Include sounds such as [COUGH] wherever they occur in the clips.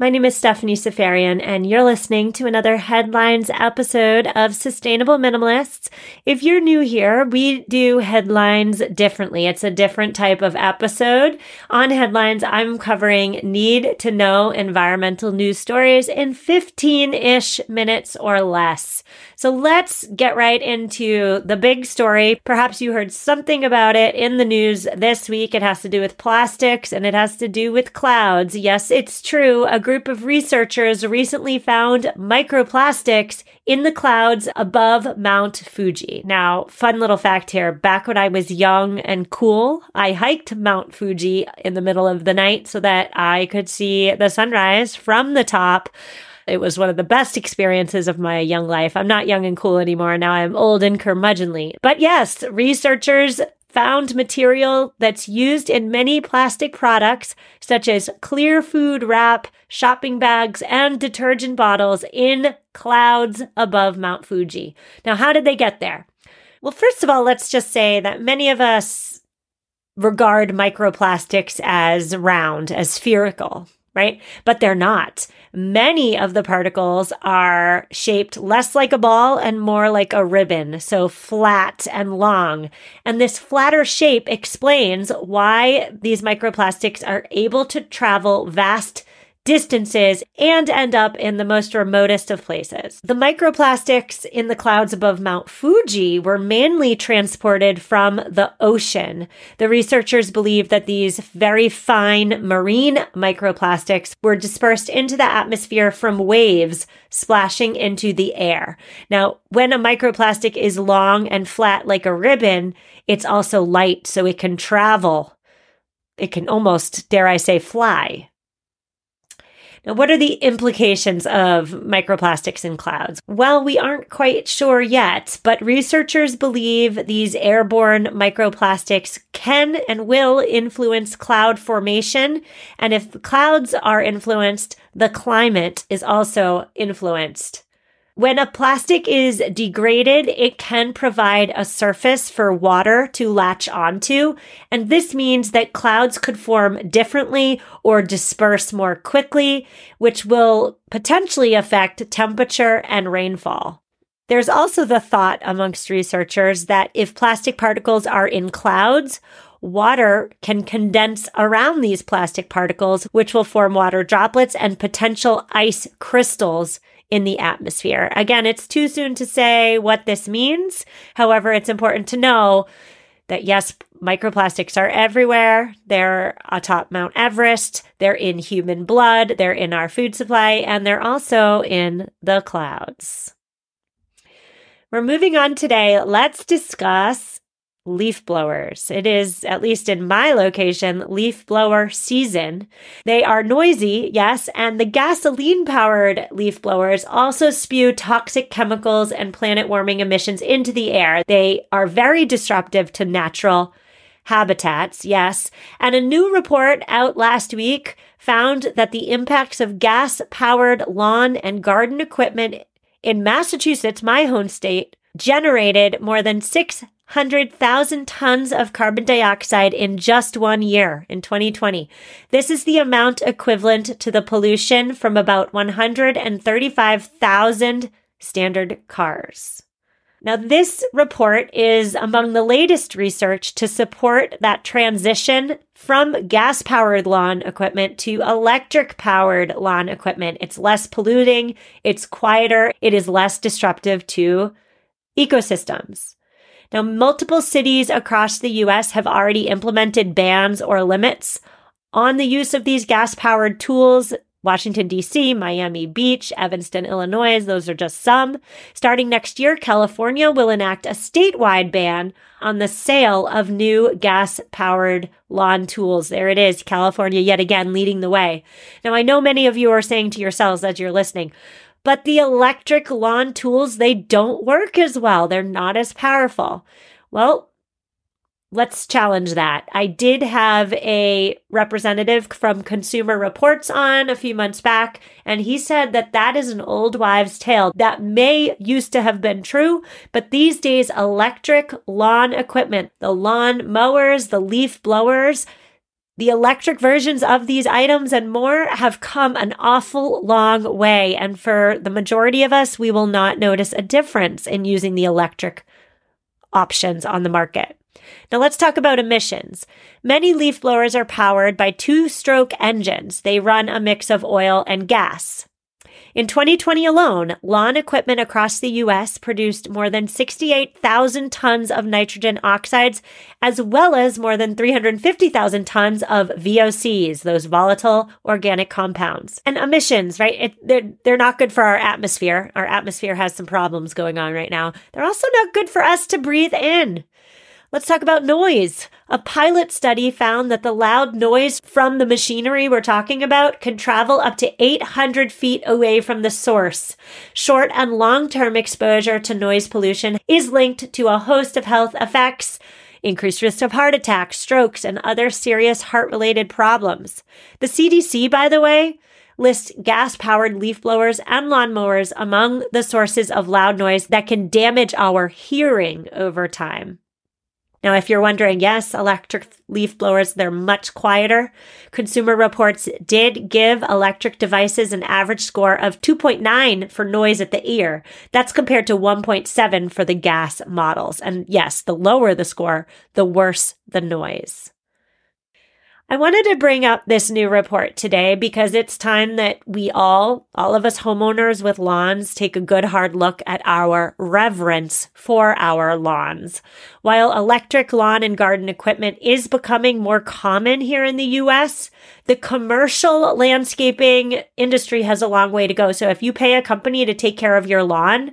My name is Stephanie Seferian, and you're listening to another Headlines episode of Sustainable Minimalists. If you're new here, we do headlines differently. It's a different type of episode. On Headlines, I'm covering need to know environmental news stories in 15 ish minutes or less. So let's get right into the big story. Perhaps you heard something about it in the news this week. It has to do with plastics and it has to do with clouds. Yes, it's true. A group of researchers recently found microplastics in the clouds above Mount Fuji. Now, fun little fact here back when I was young and cool, I hiked Mount Fuji in the middle of the night so that I could see the sunrise from the top. It was one of the best experiences of my young life. I'm not young and cool anymore. Now I'm old and curmudgeonly. But yes, researchers found material that's used in many plastic products, such as clear food wrap, shopping bags, and detergent bottles in clouds above Mount Fuji. Now, how did they get there? Well, first of all, let's just say that many of us regard microplastics as round, as spherical right? But they're not. Many of the particles are shaped less like a ball and more like a ribbon, so flat and long. And this flatter shape explains why these microplastics are able to travel vast distances and end up in the most remotest of places. The microplastics in the clouds above Mount Fuji were mainly transported from the ocean. The researchers believe that these very fine marine microplastics were dispersed into the atmosphere from waves splashing into the air. Now, when a microplastic is long and flat like a ribbon, it's also light so it can travel. It can almost, dare I say, fly. Now, what are the implications of microplastics in clouds? Well, we aren't quite sure yet, but researchers believe these airborne microplastics can and will influence cloud formation. And if clouds are influenced, the climate is also influenced. When a plastic is degraded, it can provide a surface for water to latch onto. And this means that clouds could form differently or disperse more quickly, which will potentially affect temperature and rainfall. There's also the thought amongst researchers that if plastic particles are in clouds, water can condense around these plastic particles, which will form water droplets and potential ice crystals in the atmosphere. Again, it's too soon to say what this means. However, it's important to know that yes, microplastics are everywhere. They're atop Mount Everest. They're in human blood. They're in our food supply and they're also in the clouds. We're moving on today. Let's discuss leaf blowers. It is, at least in my location, leaf blower season. They are noisy, yes, and the gasoline powered leaf blowers also spew toxic chemicals and planet warming emissions into the air. They are very disruptive to natural habitats, yes. And a new report out last week found that the impacts of gas powered lawn and garden equipment in Massachusetts, my home state, generated more than 6 100,000 tons of carbon dioxide in just one year in 2020. This is the amount equivalent to the pollution from about 135,000 standard cars. Now, this report is among the latest research to support that transition from gas powered lawn equipment to electric powered lawn equipment. It's less polluting, it's quieter, it is less disruptive to ecosystems. Now, multiple cities across the US have already implemented bans or limits on the use of these gas powered tools Washington, D.C., Miami Beach, Evanston, Illinois, those are just some. Starting next year, California will enact a statewide ban on the sale of new gas powered lawn tools. There it is, California yet again leading the way. Now, I know many of you are saying to yourselves as you're listening, but the electric lawn tools, they don't work as well. They're not as powerful. Well, let's challenge that. I did have a representative from Consumer Reports on a few months back, and he said that that is an old wives' tale that may used to have been true, but these days, electric lawn equipment, the lawn mowers, the leaf blowers, the electric versions of these items and more have come an awful long way. And for the majority of us, we will not notice a difference in using the electric options on the market. Now let's talk about emissions. Many leaf blowers are powered by two stroke engines. They run a mix of oil and gas. In 2020 alone, lawn equipment across the U.S. produced more than 68,000 tons of nitrogen oxides, as well as more than 350,000 tons of VOCs, those volatile organic compounds. And emissions, right? It, they're, they're not good for our atmosphere. Our atmosphere has some problems going on right now. They're also not good for us to breathe in. Let's talk about noise. A pilot study found that the loud noise from the machinery we're talking about can travel up to 800 feet away from the source. Short and long term exposure to noise pollution is linked to a host of health effects increased risk of heart attacks, strokes, and other serious heart related problems. The CDC, by the way, lists gas powered leaf blowers and lawnmowers among the sources of loud noise that can damage our hearing over time. Now, if you're wondering, yes, electric leaf blowers, they're much quieter. Consumer Reports did give electric devices an average score of 2.9 for noise at the ear. That's compared to 1.7 for the gas models. And yes, the lower the score, the worse the noise. I wanted to bring up this new report today because it's time that we all, all of us homeowners with lawns, take a good hard look at our reverence for our lawns. While electric lawn and garden equipment is becoming more common here in the US, the commercial landscaping industry has a long way to go. So if you pay a company to take care of your lawn,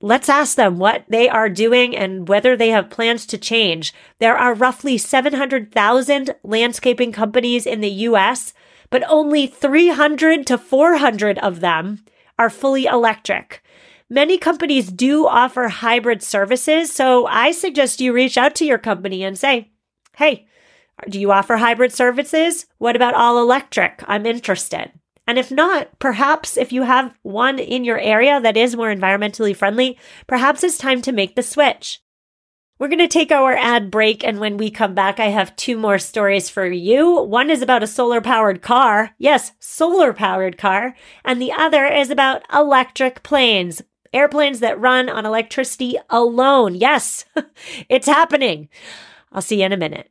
Let's ask them what they are doing and whether they have plans to change. There are roughly 700,000 landscaping companies in the US, but only 300 to 400 of them are fully electric. Many companies do offer hybrid services, so I suggest you reach out to your company and say, Hey, do you offer hybrid services? What about all electric? I'm interested. And if not, perhaps if you have one in your area that is more environmentally friendly, perhaps it's time to make the switch. We're going to take our ad break, and when we come back, I have two more stories for you. One is about a solar powered car. Yes, solar powered car. And the other is about electric planes, airplanes that run on electricity alone. Yes, [LAUGHS] it's happening. I'll see you in a minute.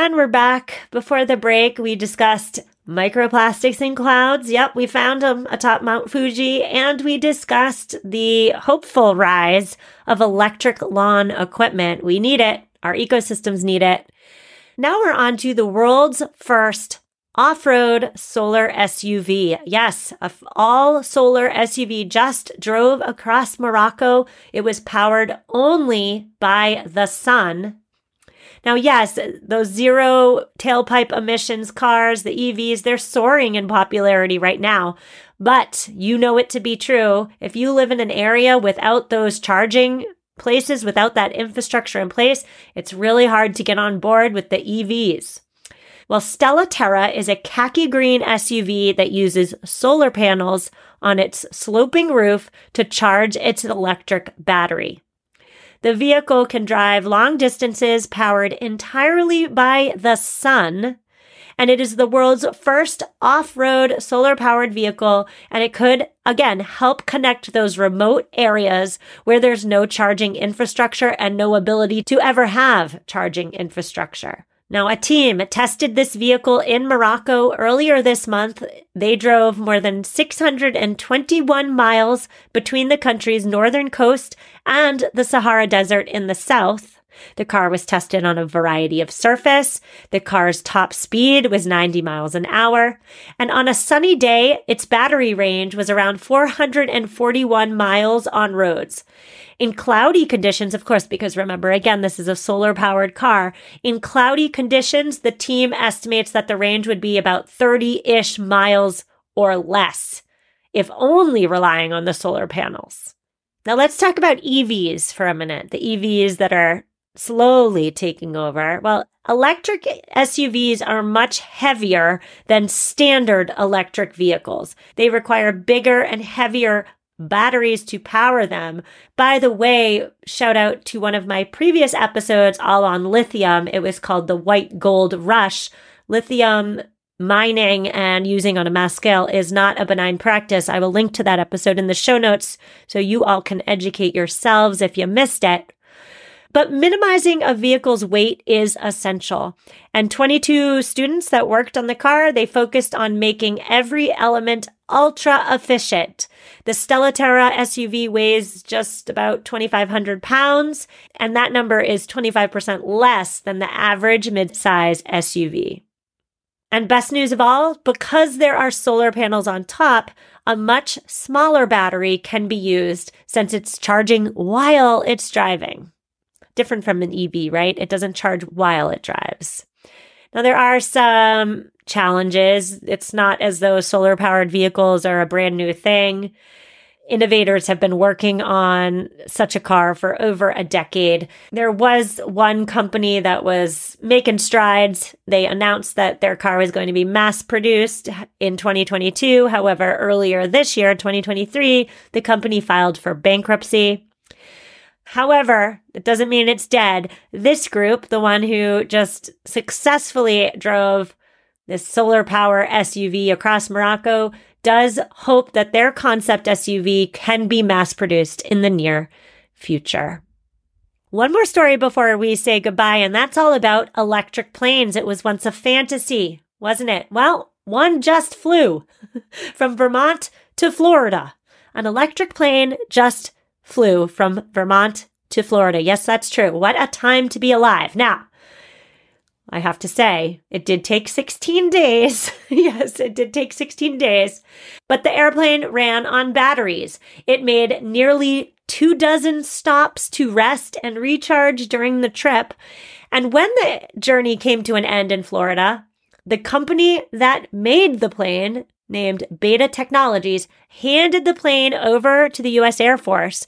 And we're back. Before the break, we discussed microplastics in clouds. Yep, we found them atop Mount Fuji. And we discussed the hopeful rise of electric lawn equipment. We need it. Our ecosystems need it. Now we're on to the world's first off road solar SUV. Yes, a all solar SUV just drove across Morocco. It was powered only by the sun now, yes, those zero tailpipe emissions cars, the EVs, they're soaring in popularity right now. But you know it to be true. If you live in an area without those charging places, without that infrastructure in place, it's really hard to get on board with the EVs. Well, Stella Terra is a khaki green SUV that uses solar panels on its sloping roof to charge its electric battery. The vehicle can drive long distances powered entirely by the sun. And it is the world's first off road solar powered vehicle. And it could, again, help connect those remote areas where there's no charging infrastructure and no ability to ever have charging infrastructure. Now, a team tested this vehicle in Morocco earlier this month. They drove more than 621 miles between the country's northern coast and the Sahara Desert in the south. The car was tested on a variety of surface. The car's top speed was 90 miles an hour. And on a sunny day, its battery range was around 441 miles on roads. In cloudy conditions, of course, because remember, again, this is a solar powered car. In cloudy conditions, the team estimates that the range would be about 30 ish miles or less, if only relying on the solar panels. Now let's talk about EVs for a minute. The EVs that are slowly taking over. Well, electric SUVs are much heavier than standard electric vehicles. They require bigger and heavier batteries to power them. By the way, shout out to one of my previous episodes all on lithium. It was called the white gold rush. Lithium mining and using on a mass scale is not a benign practice. I will link to that episode in the show notes so you all can educate yourselves if you missed it. But minimizing a vehicle's weight is essential. And 22 students that worked on the car, they focused on making every element ultra efficient. The Stella Terra SUV weighs just about 2,500 pounds, and that number is 25% less than the average midsize SUV. And best news of all, because there are solar panels on top, a much smaller battery can be used since it's charging while it's driving different from an EV, right? It doesn't charge while it drives. Now, there are some challenges. It's not as though solar powered vehicles are a brand new thing. Innovators have been working on such a car for over a decade. There was one company that was making strides. They announced that their car was going to be mass produced in 2022. However, earlier this year, 2023, the company filed for bankruptcy. However, it doesn't mean it's dead. This group, the one who just successfully drove this solar power SUV across Morocco, does hope that their concept SUV can be mass produced in the near future. One more story before we say goodbye, and that's all about electric planes. It was once a fantasy, wasn't it? Well, one just flew [LAUGHS] from Vermont to Florida. An electric plane just flew from Vermont to Florida. Yes, that's true. What a time to be alive. Now, I have to say, it did take 16 days. [LAUGHS] yes, it did take 16 days. But the airplane ran on batteries. It made nearly two dozen stops to rest and recharge during the trip. And when the journey came to an end in Florida, the company that made the plane, named Beta Technologies, handed the plane over to the US Air Force.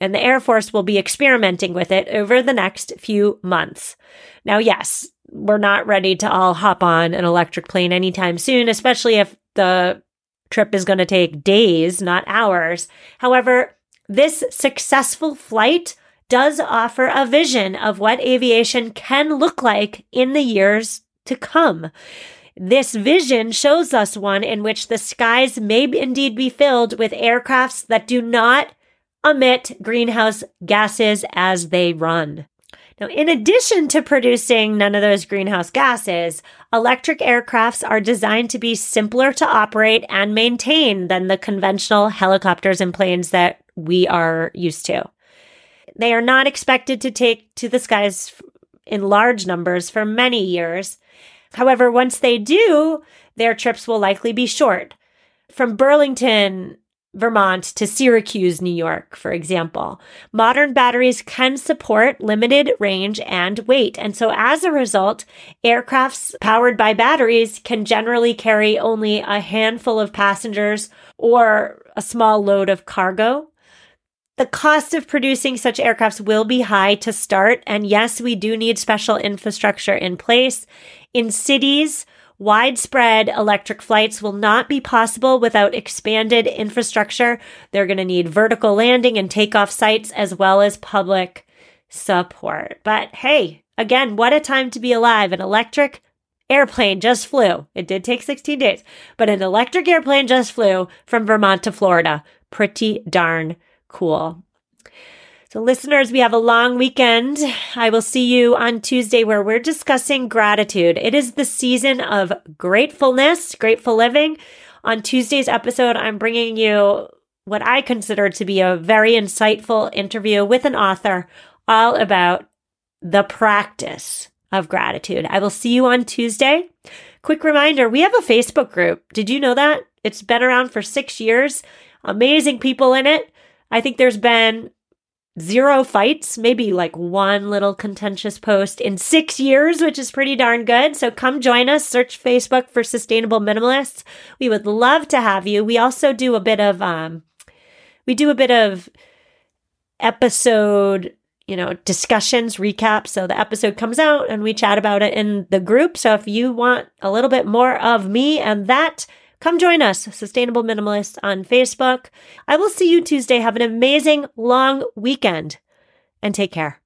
And the Air Force will be experimenting with it over the next few months. Now, yes, we're not ready to all hop on an electric plane anytime soon, especially if the trip is going to take days, not hours. However, this successful flight does offer a vision of what aviation can look like in the years to come. This vision shows us one in which the skies may indeed be filled with aircrafts that do not emit greenhouse gases as they run. Now, in addition to producing none of those greenhouse gases, electric aircrafts are designed to be simpler to operate and maintain than the conventional helicopters and planes that we are used to. They are not expected to take to the skies in large numbers for many years. However, once they do, their trips will likely be short. From Burlington Vermont to Syracuse, New York, for example. Modern batteries can support limited range and weight. And so as a result, aircrafts powered by batteries can generally carry only a handful of passengers or a small load of cargo. The cost of producing such aircrafts will be high to start. And yes, we do need special infrastructure in place. In cities, Widespread electric flights will not be possible without expanded infrastructure. They're going to need vertical landing and takeoff sites as well as public support. But hey, again, what a time to be alive. An electric airplane just flew. It did take 16 days, but an electric airplane just flew from Vermont to Florida. Pretty darn cool. So, listeners, we have a long weekend. I will see you on Tuesday where we're discussing gratitude. It is the season of gratefulness, grateful living. On Tuesday's episode, I'm bringing you what I consider to be a very insightful interview with an author all about the practice of gratitude. I will see you on Tuesday. Quick reminder we have a Facebook group. Did you know that? It's been around for six years. Amazing people in it. I think there's been zero fights, maybe like one little contentious post in six years, which is pretty darn good. So come join us. Search Facebook for Sustainable Minimalists. We would love to have you. We also do a bit of, um, we do a bit of episode, you know, discussions, recaps. So the episode comes out and we chat about it in the group. So if you want a little bit more of me and that, Come join us, Sustainable Minimalist, on Facebook. I will see you Tuesday. Have an amazing long weekend and take care.